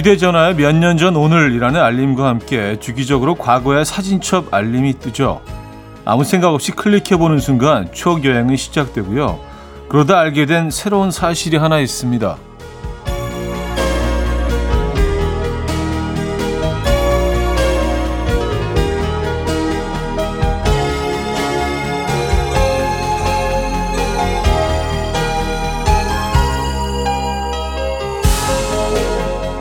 휴대전화에 몇 년 전 오늘이라는 알림과 함께 주기적으로 과거의 사진첩 알림이 뜨죠. 아무 생각 없이 클릭해보는 순간 추억 여행은 시작되고요. 그러다 알게 된 새로운 사실이 하나 있습니다.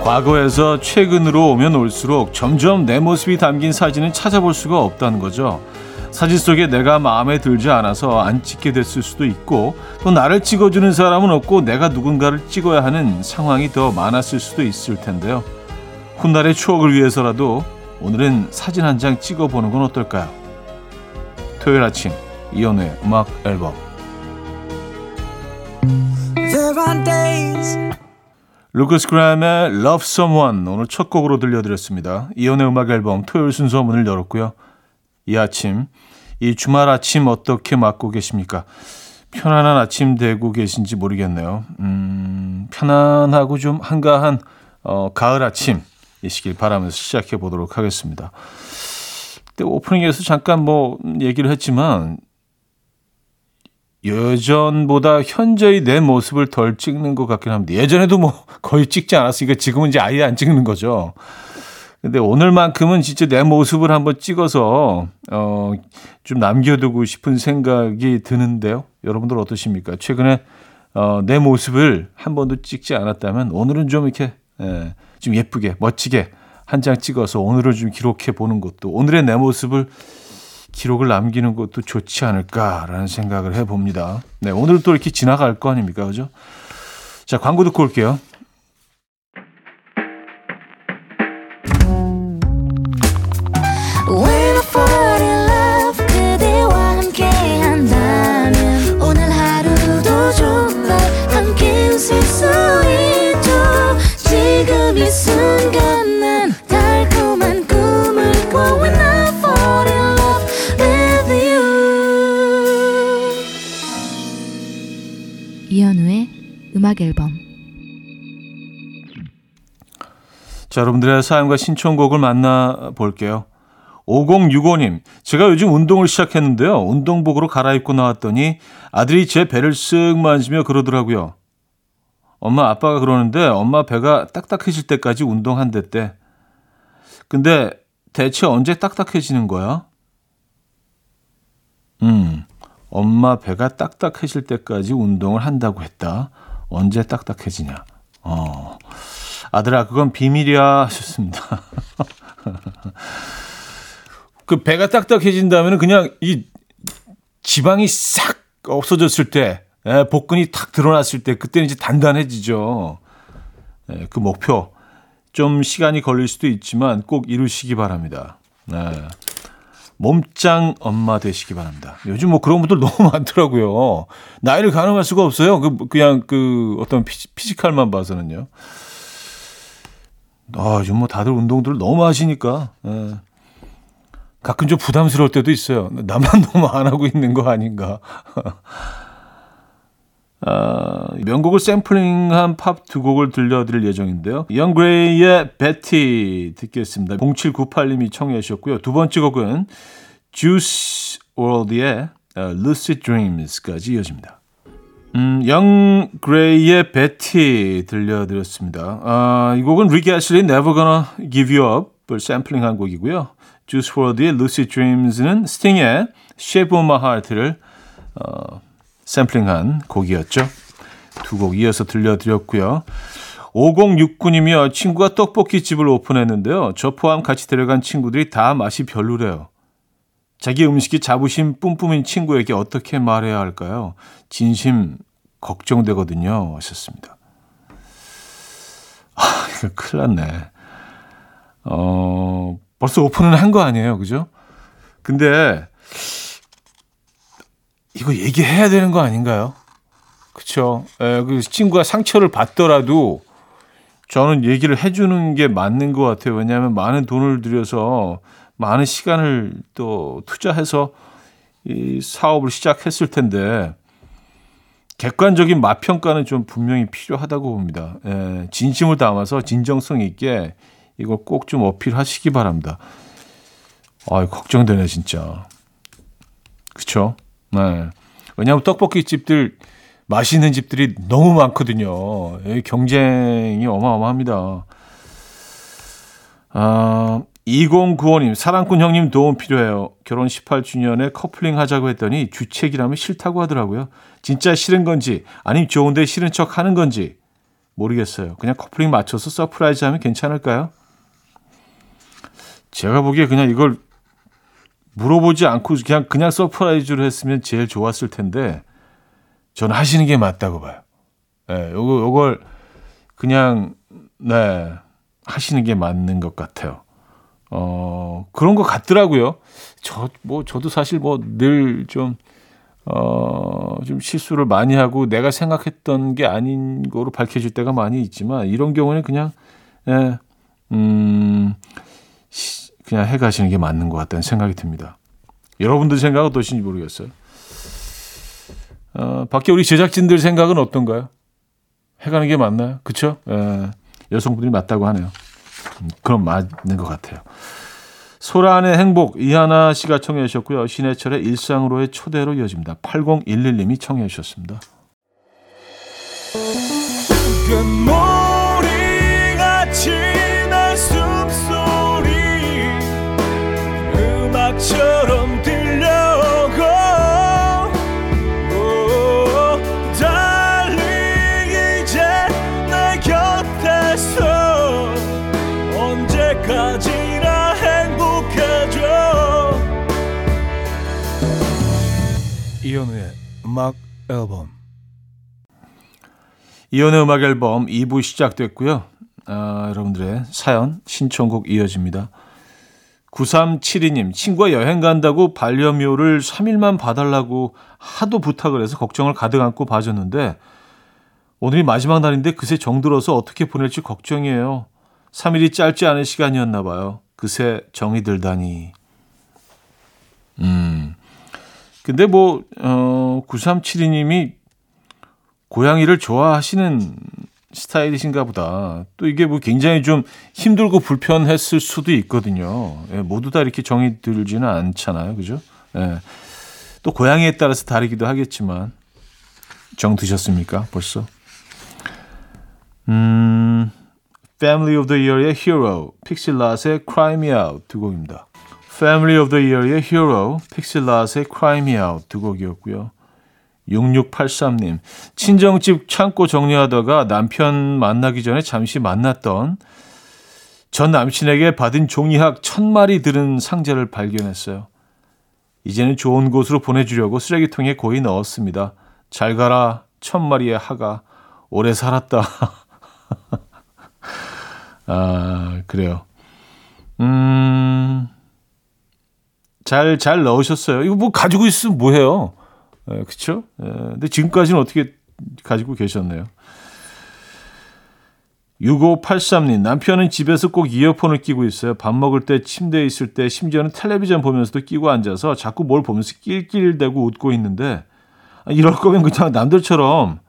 과거에서 최근으로 오면 올수록 점점 내 모습이 담긴 사진을 찾아볼 수가 없다는 거죠. 사진 속에 내가 마음에 들지 않아서 안 찍게 됐을 수도 있고 또 나를 찍어주는 사람은 없고 내가 누군가를 찍어야 하는 상황이 더 많았을 수도 있을 텐데요. 훗날의 추억을 위해서라도 오늘은 사진 한 장 찍어보는 건 어떨까요? 토요일 아침 이연우의 음악 앨범 루크스 그램의 Love Someone 오늘 첫 곡으로 들려드렸습니다. 이연의 음악 앨범 토요일 순서 문을 열었고요. 이 아침, 이 주말 아침 어떻게 맞고 계십니까? 편안한 아침 되고 계신지 모르겠네요. 음, 편안하고 좀 한가한 어, 가을 아침이시길 바라면서 시작해 보도록 하겠습니다. 오프닝에서 잠깐 뭐 얘기를 했지만 예전보다 현재의 내 모습을 덜 찍는 것 같긴 합니다. 예전에도 뭐 거의 찍지 않았으니까 지금은 이제 아예 안 찍는 거죠. 근데 오늘만큼은 진짜 내 모습을 한번 찍어서 어, 좀 남겨두고 싶은 생각이 드는데요. 여러분들 어떠십니까? 최근에 어, 내 모습을 한 번도 찍지 않았다면 오늘은 좀 이렇게 예, 좀 예쁘게 멋지게 한 장 찍어서 오늘을 좀 기록해 보는 것도 오늘의 내 모습을 기록을 남기는 것도 좋지 않을까라는 생각을 해봅니다. 네, 오늘 또 이렇게 지나갈 거 아닙니까? 그죠? 자, 광고 듣고 올게요. 음악 앨범 자, 여러분들의 사연과 신청곡을 만나 볼게요. 5065님, 제가 요즘 운동을 시작했는데요. 운동복으로 갈아입고 나왔더니 아들이 제 배를 쓱 만지며 그러더라고요. 엄마, 아빠가 그러는데 엄마 배가 딱딱해질 때까지 운동한댔대. 근데 대체 언제 딱딱해지는 거야? 음, 엄마 배가 딱딱해질 때까지 운동을 한다고 했다. 언제 딱딱해지냐. 어. 아들아, 그건 비밀이야. 하셨습니다. 그 배가 딱딱해진다면 그냥 이 지방이 싹 없어졌을 때, 예, 복근이 탁 드러났을 때, 그때는 이제 단단해지죠. 예, 그 목표. 좀 시간이 걸릴 수도 있지만 꼭 이루시기 바랍니다. 네. 몸짱 엄마 되시기 바랍니다. 요즘 뭐 그런 분들 너무 많더라고요. 나이를 가늠할 수가 없어요. 그, 그냥 그 어떤 피지, 칼만 봐서는요. 아, 요즘 뭐 다들 운동들을 너무 하시니까. 예. 가끔 좀 부담스러울 때도 있어요. 나만 너무 안 하고 있는 거 아닌가. 아, 명곡을 샘플링한 팝 두 곡을 들려드릴 예정인데요. 영그레이의 베티 듣겠습니다. 0798님이 청해 주셨고요. 두 번째 곡은 Juice WRLD의 Lucid Dreams까지 이어집니다. 음, Yung Gravy의 Betty 들려드렸습니다. 아, 이 곡은 릭 애슬리의 Never Gonna Give You Up을 샘플링한 곡이고요. Juice WRLD의 Lucid Dreams는 스팅의 Shape of My Heart를 어, 샘플링한 곡이었죠. 두 곡 이어서 들려드렸고요. 5069님이요. 친구가 떡볶이 집을 오픈했는데요. 저 포함 같이 데려간 친구들이 다 맛이 별로래요. 자기 음식이 자부심 뿜뿜인 친구에게 어떻게 말해야 할까요? 진심 걱정되거든요. 하셨습니다. 아, 이거 큰일 났네. 어, 벌써 오픈은 한 거 아니에요. 그죠? 근데 이거 얘기해야 되는 거 아닌가요? 그쵸. 에, 그 친구가 상처를 받더라도 저는 얘기를 해주는 게 맞는 것 같아요. 왜냐하면 많은 돈을 들여서 많은 시간을 또 투자해서 이 사업을 시작했을 텐데 객관적인 맛 평가는 좀 분명히 필요하다고 봅니다. 예, 진심을 담아서 진정성 있게 이걸 꼭 좀 어필하시기 바랍니다. 아, 걱정되네 진짜. 그쵸? 네. 왜냐하면 떡볶이 집들 맛있는 집들이 너무 많거든요. 경쟁이 어마어마합니다. 아, 2095님, 사랑꾼 형님 도움 필요해요. 결혼 18주년에 커플링 하자고 했더니 주책이라며 싫다고 하더라고요. 진짜 싫은 건지, 아니면 좋은데 싫은 척 하는 건지 모르겠어요. 그냥 커플링 맞춰서 surprise 하면 괜찮을까요? 제가 보기에 그냥 이걸 물어보지 않고 그냥, 그냥 surprise를 했으면 제일 좋았을 텐데, 저는 하시는 게 맞다고 봐요. 예, 네, 요거, 요걸 그냥, 네, 하시는 게 맞는 것 같아요. 어, 그런 것 같더라고요. 저, 뭐, 저도 사실 뭐 늘 좀, 어, 좀 실수를 많이 하고 내가 생각했던 게 아닌 거로 밝혀질 때가 많이 있지만 이런 경우는 그냥, 예, 음, 그냥 해 가시는 게 맞는 것 같다는 생각이 듭니다. 여러분들 생각은 어떠신지 모르겠어요. 어, 밖에 우리 제작진들 생각은 어떤가요? 해가는 게 맞나요? 그쵸? 예, 여성분들이 맞다고 하네요. 그럼 맞는 것 같아요. 소란의 행복 이하나 씨가 청해 주셨고요. 신해철의 일상으로의 초대로 이어집니다. 8011님이 청해 주셨습니다. 음악 앨범 이현우의 음악 앨범 2부 시작됐고요. 아, 여러분들의 사연 신청곡 이어집니다. 9372님 친구가 여행 간다고 반려묘를 3일만 봐달라고 하도 부탁을 해서 걱정을 가득 안고 봐줬는데 오늘이 마지막 날인데 그새 정들어서 어떻게 보낼지 걱정이에요. 3일이 짧지 않은 시간이었나 봐요. 그새 정이 들다니. 음. 근데 뭐, 어, 9372님이 고양이를 좋아하시는 스타일이신가 보다. 또 이게 뭐 굉장히 좀 힘들고 불편했을 수도 있거든요. 예, 모두 다 이렇게 정이 들지는 않잖아요. 그죠? 예. 또 고양이에 따라서 다르기도 하겠지만, 정 드셨습니까? 벌써? 음, Family of the Year의 Hero, 픽실라스의 Cry Me Out 두 곡입니다. Family of the Year의 Hero, 픽실라스의 Cry Me Out 두 곡이었고요. 6683님, 친정집 창고 정리하다가 남편 만나기 전에 잠시 만났던 전 남친에게 받은 종이학 천 마리 들은 상자를 발견했어요. 이제는 좋은 곳으로 보내주려고 쓰레기통에 고이 넣었습니다. 잘 가라, 천 마리의 하가. 오래 살았다. 아, 그래요. 음, 잘, 잘 넣으셨어요. 이거 뭐 가지고 있으면 뭐 해요? 예, 그쵸? 예, 근데 지금까지는 어떻게 가지고 계셨네요. 6583님, 남편은 집에서 꼭 이어폰을 끼고 있어요. 밥 먹을 때, 침대에 있을 때, 심지어는 텔레비전 보면서도 끼고 앉아서 자꾸 뭘 보면서 낄낄대고 웃고 있는데, 아, 이럴 거면 그냥 남들처럼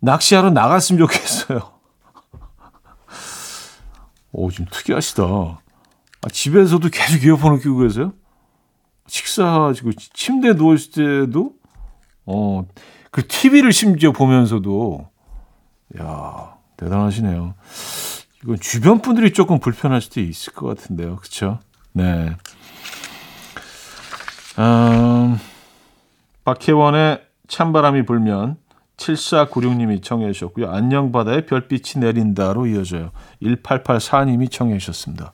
낚시하러 나갔으면 좋겠어요. 오, 좀 특이하시다. 아, 집에서도 계속 이어폰을 끼고 계세요? 식사하시고 침대에 누웠을 때도 어, 그 TV를 심지어 보면서도 야, 대단하시네요. 이건 주변 분들이 조금 불편할 수도 있을 것 같은데요. 그렇죠? 네. 음, 박혜원의 찬바람이 불면 7496님이 청해 주셨고요. 안녕 바다에 별빛이 내린다로 이어져요. 1884님이 청해 주셨습니다.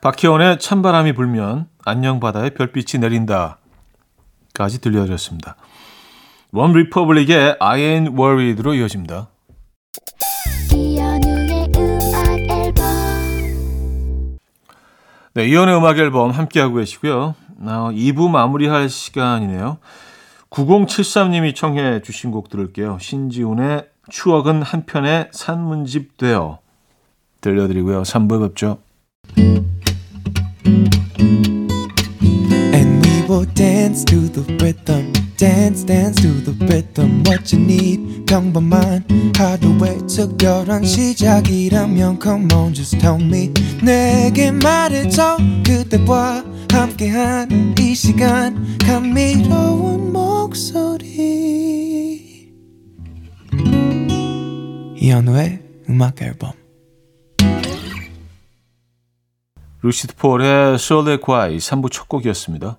박혜원의 찬바람이 불면 안녕 바다에 별빛이 내린다까지 들려드렸습니다. 원 리퍼블릭의 I ain't worried로 이어집니다. 네, 이연의 음악 앨범 함께하고 계시고요. 어, 2부 마무리할 시간이네요. 9073님이 청해 주신 곡 들을게요. 신지훈의 추억은 한편의 산문집 되어 들려드리고요. 3부 뵙죠. And will dance to the rhythm dance dance to the rhythm what you need 평범한 하루의 특별한 시작이라면 come on just tell me 내게 말해줘 그대와 함께한 이 시간 감미로운 목소리 이현우의 음악 앨범 루시드 폴의 솔레 과이 3부 첫 곡이었습니다.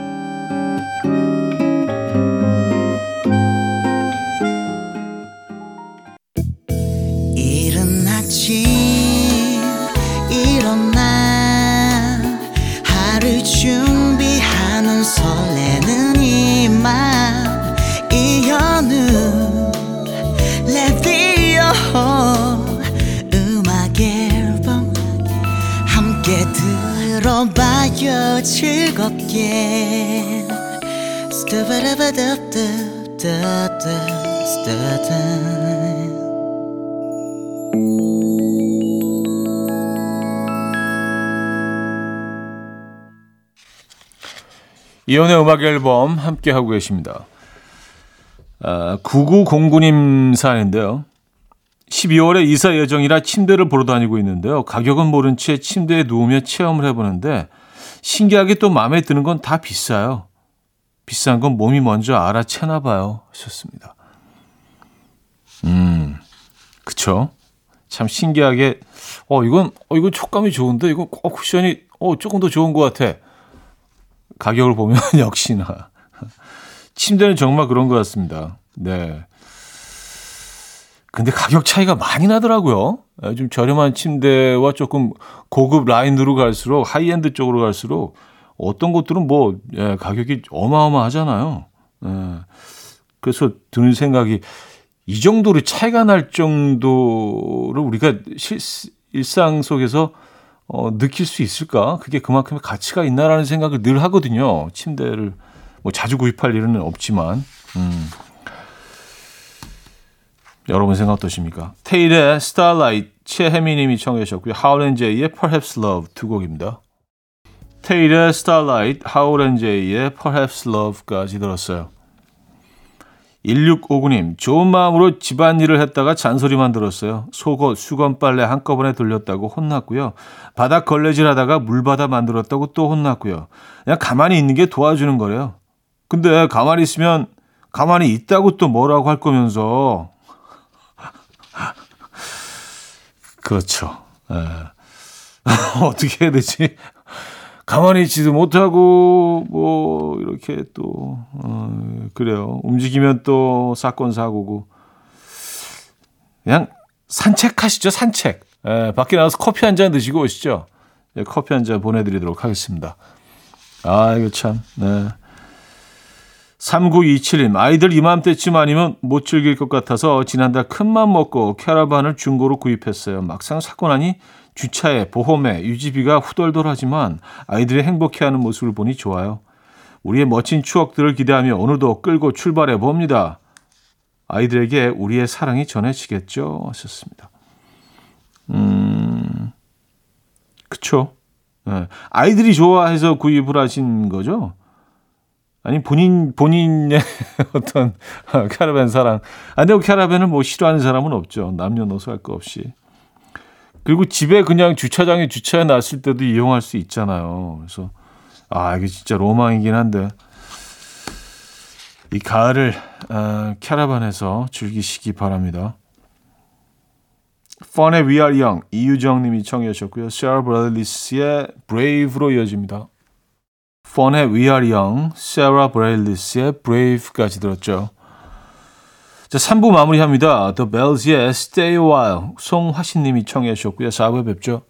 들어봐요 즐겁게 스타바라바답답답답답 이혼의 음악 앨범 함께 하고 계십니다. 아, 9909님 사연인데요. 12월에 이사 예정이라 침대를 보러 다니고 있는데요. 가격은 모른 채 침대에 누우며 체험을 해보는데 신기하게 또 마음에 드는 건 다 비싸요. 비싼 건 몸이 먼저 알아채나 봐요. 하셨습니다. 음, 그쵸. 참 신기하게, 어, 이건, 어, 이건 촉감이 좋은데, 이건 어, 쿠션이, 어, 조금 더 좋은 것 같아. 가격을 보면 역시나. 침대는 정말 그런 것 같습니다. 네. 근데 가격 차이가 많이 나더라고요. 예, 좀 저렴한 침대와 조금 고급 라인으로 갈수록 하이엔드 쪽으로 갈수록 어떤 것들은 뭐 예, 가격이 어마어마하잖아요. 예. 그래서 드는 생각이 이 정도로 차이가 날 정도를 우리가 실, 일상 속에서 어, 느낄 수 있을까? 그게 그만큼의 가치가 있나라는 생각을 늘 하거든요. 침대를 뭐 자주 구입할 일은 없지만. 음. 여러분 생각 어떠십니까? 테일의 Starlight, 최혜미님이 청해 주셨고요. 하울앤제이의 Perhaps Love 두 곡입니다. 테일의 Starlight, 하울앤제이의 Perhaps Love까지 들었어요. 1659님, 좋은 마음으로 집안일을 했다가 잔소리만 들었어요. 속옷, 수건, 빨래 한꺼번에 돌렸다고 혼났고요. 바닥 걸레질 하다가 물바다 만들었다고 또 혼났고요. 그냥 가만히 있는 게 도와주는 거래요. 근데 가만히 있으면 가만히 있다고 또 뭐라고 할 거면서. 그렇죠. 에. 어떻게 해야 되지? 가만히 있지도 못하고 뭐 이렇게 또 어, 그래요. 움직이면 또 사건 사고고 그냥 산책하시죠 산책. 에, 밖에 나가서 커피 한 잔 드시고 오시죠. 네, 커피 한 잔 보내드리도록 하겠습니다. 아 이거 참. 네. 3927님, 아이들 이맘때쯤 아니면 못 즐길 것 같아서 지난달 큰맘 먹고 캐러반을 중고로 구입했어요. 막상 사고 나니 주차에, 보험에, 유지비가 후덜덜하지만 아이들이 행복해하는 모습을 보니 좋아요. 우리의 멋진 추억들을 기대하며 오늘도 끌고 출발해 봅니다. 아이들에게 우리의 사랑이 전해지겠죠? 하셨습니다. 음, 그쵸. 예. 아이들이 좋아해서 구입을 하신 거죠? 아니 본인 본인의 어떤 캐러밴 사랑. 아, 근데 캐러밴을 뭐 싫어하는 사람은 없죠. 남녀노소 할 거 없이. 그리고 집에 그냥 주차장에 주차해 놨을 때도 이용할 수 있잖아요. 그래서 아 이게 진짜 로망이긴 한데 이 가을을 어, 캐러반에서 즐기시기 바랍니다. 펀의 We Are Young 이유정 님이 청해 주셨고요. 세라 바렐리스의 Brave로 이어집니다. 펀의 We Are Young, 세라 바렐리스의 Brave까지 들었죠. 자, 3부 마무리합니다. The Bells의 Stay a While 송화신 님이 청해 주셨고요. 4부에 뵙죠.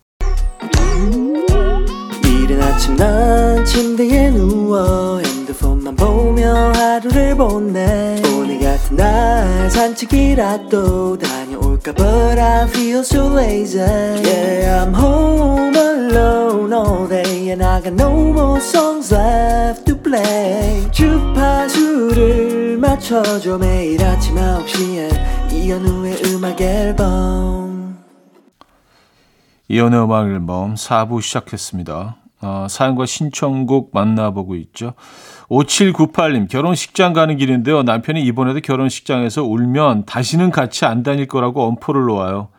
이른 아침 난 침대에 누워 핸드폰만 보며 하루를 보내 오늘 같은 날 산책이라도 다 녀올까 But I feel so lazy Yeah I'm home alone all day And I got no more songs left to play 주파수를 맞춰줘 매일 아침 9시에 이현우의 음악 앨범 이연의 음악 앨범 4부 시작했습니다. 어, 사연과 신청곡 만나보고 있죠. 5798님, 결혼식장 가는 길인데요. 남편이 이번에도 결혼식장에서 울면 다시는 같이 안 다닐 거라고 엄포를 놓아요.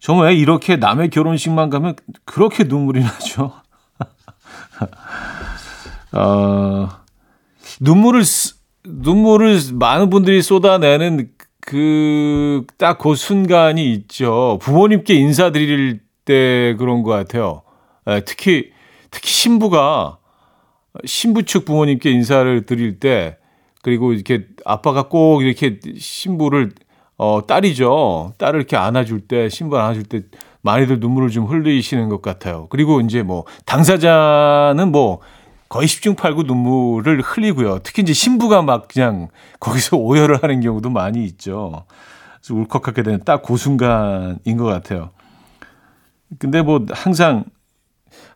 정말 이렇게 남의 결혼식만 가면 그렇게 눈물이 나죠. 어, 눈물을, 쓰- 눈물을 많은 분들이 쏟아내는 그, 딱 그 순간이 있죠. 부모님께 인사드릴 때 그런 것 같아요. 예, 특히, 특히 신부가, 신부 측 부모님께 인사를 드릴 때, 그리고 이렇게 아빠가 꼭 이렇게 신부를, 어, 딸이죠. 딸을 이렇게 안아줄 때, 신부 안아줄 때, 많이들 눈물을 좀 흘리시는 것 같아요. 그리고 이제 뭐, 당사자는 뭐, 거의 10중 8구 눈물을 흘리고요. 특히 이제 신부가 막 그냥 거기서 오열을 하는 경우도 많이 있죠. 그래서 울컥하게 되는 딱 그 순간인 것 같아요. 근데 뭐 항상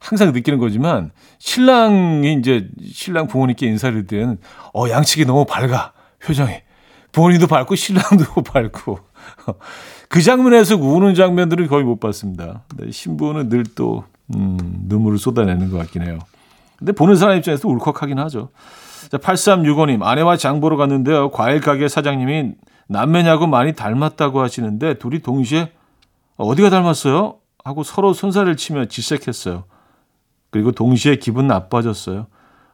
항상 느끼는 거지만 신랑이 이제 신랑 부모님께 인사를 드리는 어 양측이 너무 밝아 표정이 부모님도 밝고 신랑도 밝고 그 장면에서 우는 장면들은 거의 못 봤습니다. 근데 신부는 늘또 음, 눈물을 쏟아내는 것 같긴 해요. 근데 보는 사람 입장에서 울컥하긴 하죠. 자, 8365님, 아내와 장 보러 갔는데요. 과일 가게 사장님이 남매냐고 많이 닮았다고 하시는데 둘이 동시에 어디가 닮았어요? 하고 서로 손살을 치며 질색했어요. 그리고 동시에 기분 나빠졌어요.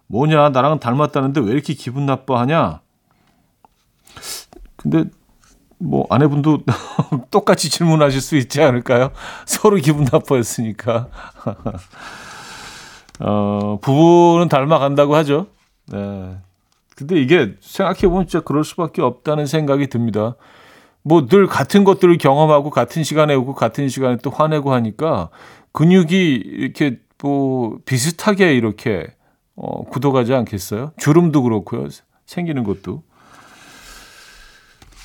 뭐냐, 나랑 닮았다는데 왜 이렇게 기분 나빠하냐? 근데 뭐 아내분도 똑같이 질문하실 수 있지 않을까요? 서로 기분 나빠했으니까. 어, 부부는 닮아간다고 하죠. 네. 근데 이게 생각해보면 진짜 그럴 수밖에 없다는 생각이 듭니다. 뭐 늘 같은 것들을 경험하고 같은 시간에 오고 같은 시간에 또 화내고 하니까 근육이 이렇게 뭐 비슷하게 이렇게 어, 굳어가지 않겠어요? 주름도 그렇고요. 생기는 것도.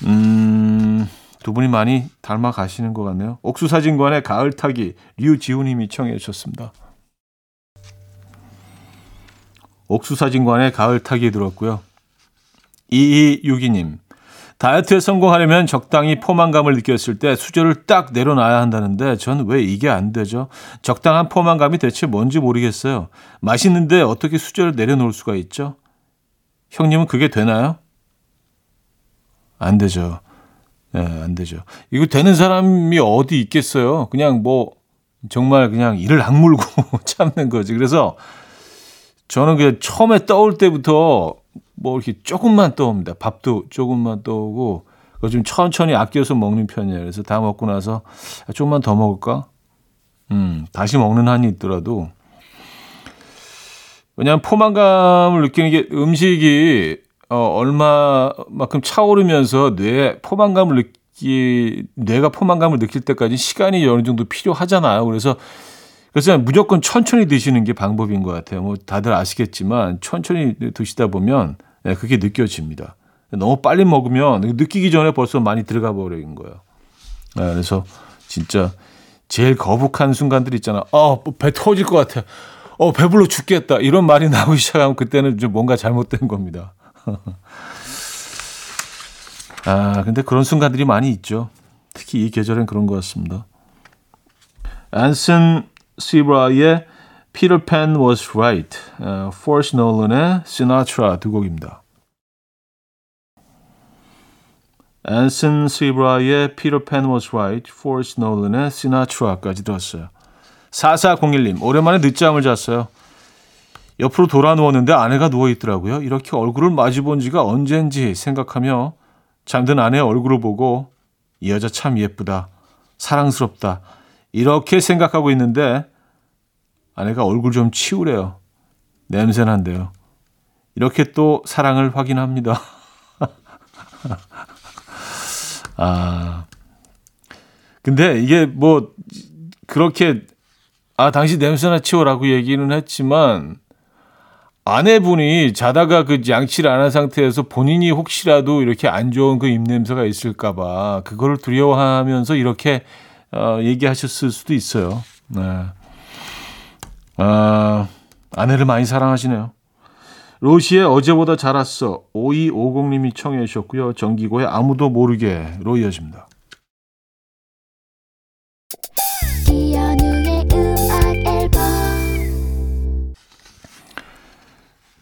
음, 두 분이 많이 닮아 가시는 것 같네요. 옥수사진관의 가을 타기 류지훈님이 청해 주셨습니다. 옥수사진관의 가을 타기 들었고요. 2262님. 다이어트에 성공하려면 적당히 포만감을 느꼈을 때 수저를 딱 내려놔야 한다는데 전 왜 이게 안 되죠? 적당한 포만감이 대체 뭔지 모르겠어요. 맛있는데 어떻게 수저를 내려놓을 수가 있죠? 형님은 그게 되나요? 안 되죠. 예, 네, 안 되죠. 이거 되는 사람이 어디 있겠어요? 그냥 뭐 정말 그냥 이를 악물고 참는 거지. 그래서 저는 그 처음에 떠올 때부터 뭐 이렇게 조금만 떠옵니다. 밥도 조금만 떠오고 그거 좀 천천히 아껴서 먹는 편이에요. 그래서 다 먹고 나서 조금만 더 먹을까? 음, 다시 먹는 한이 있더라도 왜냐하면 포만감을 느끼는 게 음식이 어, 얼마만큼 차오르면서 뇌에 포만감을 느끼 뇌가 포만감을 느낄 때까지 시간이 어느 정도 필요하잖아요. 그래서 그래서 무조건 천천히 드시는 게 방법인 것 같아요. 뭐 다들 아시겠지만 천천히 드시다 보면 네, 그게 느껴집니다. 너무 빨리 먹으면 느끼기 전에 벌써 많이 들어가 버린 거예요. 네, 그래서 진짜 제일 거북한 순간들 있잖아. 어, 배 터질 것 같아. 어, 배불러 죽겠다. 이런 말이 나오기 시작하면 그때는 좀 뭔가 잘못된 겁니다. 아, 근데 그런 순간들이 많이 있죠. 특히 이 계절엔 그런 것 같습니다. 앤슨 시브라의 Peter Pan Was Right, 어, Force Nolan의 Sinatra 두 곡입니다. 앤슨 시브라의 Peter Pan Was Right, Force Nolan의 Sinatra까지 들었어요. 4401님, 오랜만에 늦잠을 잤어요. 옆으로 돌아 누웠는데 아내가 누워 있더라고요. 이렇게 얼굴을 마주 본 지가 언젠지 생각하며 잠든 아내의 얼굴을 보고 이 여자 참 예쁘다. 사랑스럽다. 이렇게 생각하고 있는데 아내가 얼굴 좀 치우래요. 냄새난데요. 이렇게 또 사랑을 확인합니다. 아. 근데 이게 뭐 그렇게 아 당신 냄새나 치워라고 얘기는 했지만 아내분이 자다가 그 양치를 안 한 상태에서 본인이 혹시라도 이렇게 안 좋은 그 입냄새가 있을까봐 그거를 두려워하면서 이렇게 어, 얘기하셨을 수도 있어요. 네. 아, 아내를 많이 사랑하시네요. 로시의 어제보다 자랐어 5250님이 청해 주셨고요. 정기고의 아무도 모르게로 이어집니다.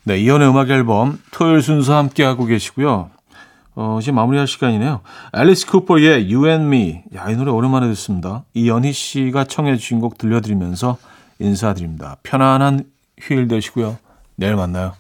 네, 이연의 음악 앨범 토요일 순서 함께 하고 계시고요. 어, 이제 마무리할 시간이네요. 앨리스 쿠퍼의 You and Me. 야, 이 노래 오랜만에 듣습니다. 이연희 씨가 청해 주신 곡 들려드리면서 인사드립니다. 편안한 휴일 되시고요. 내일 만나요.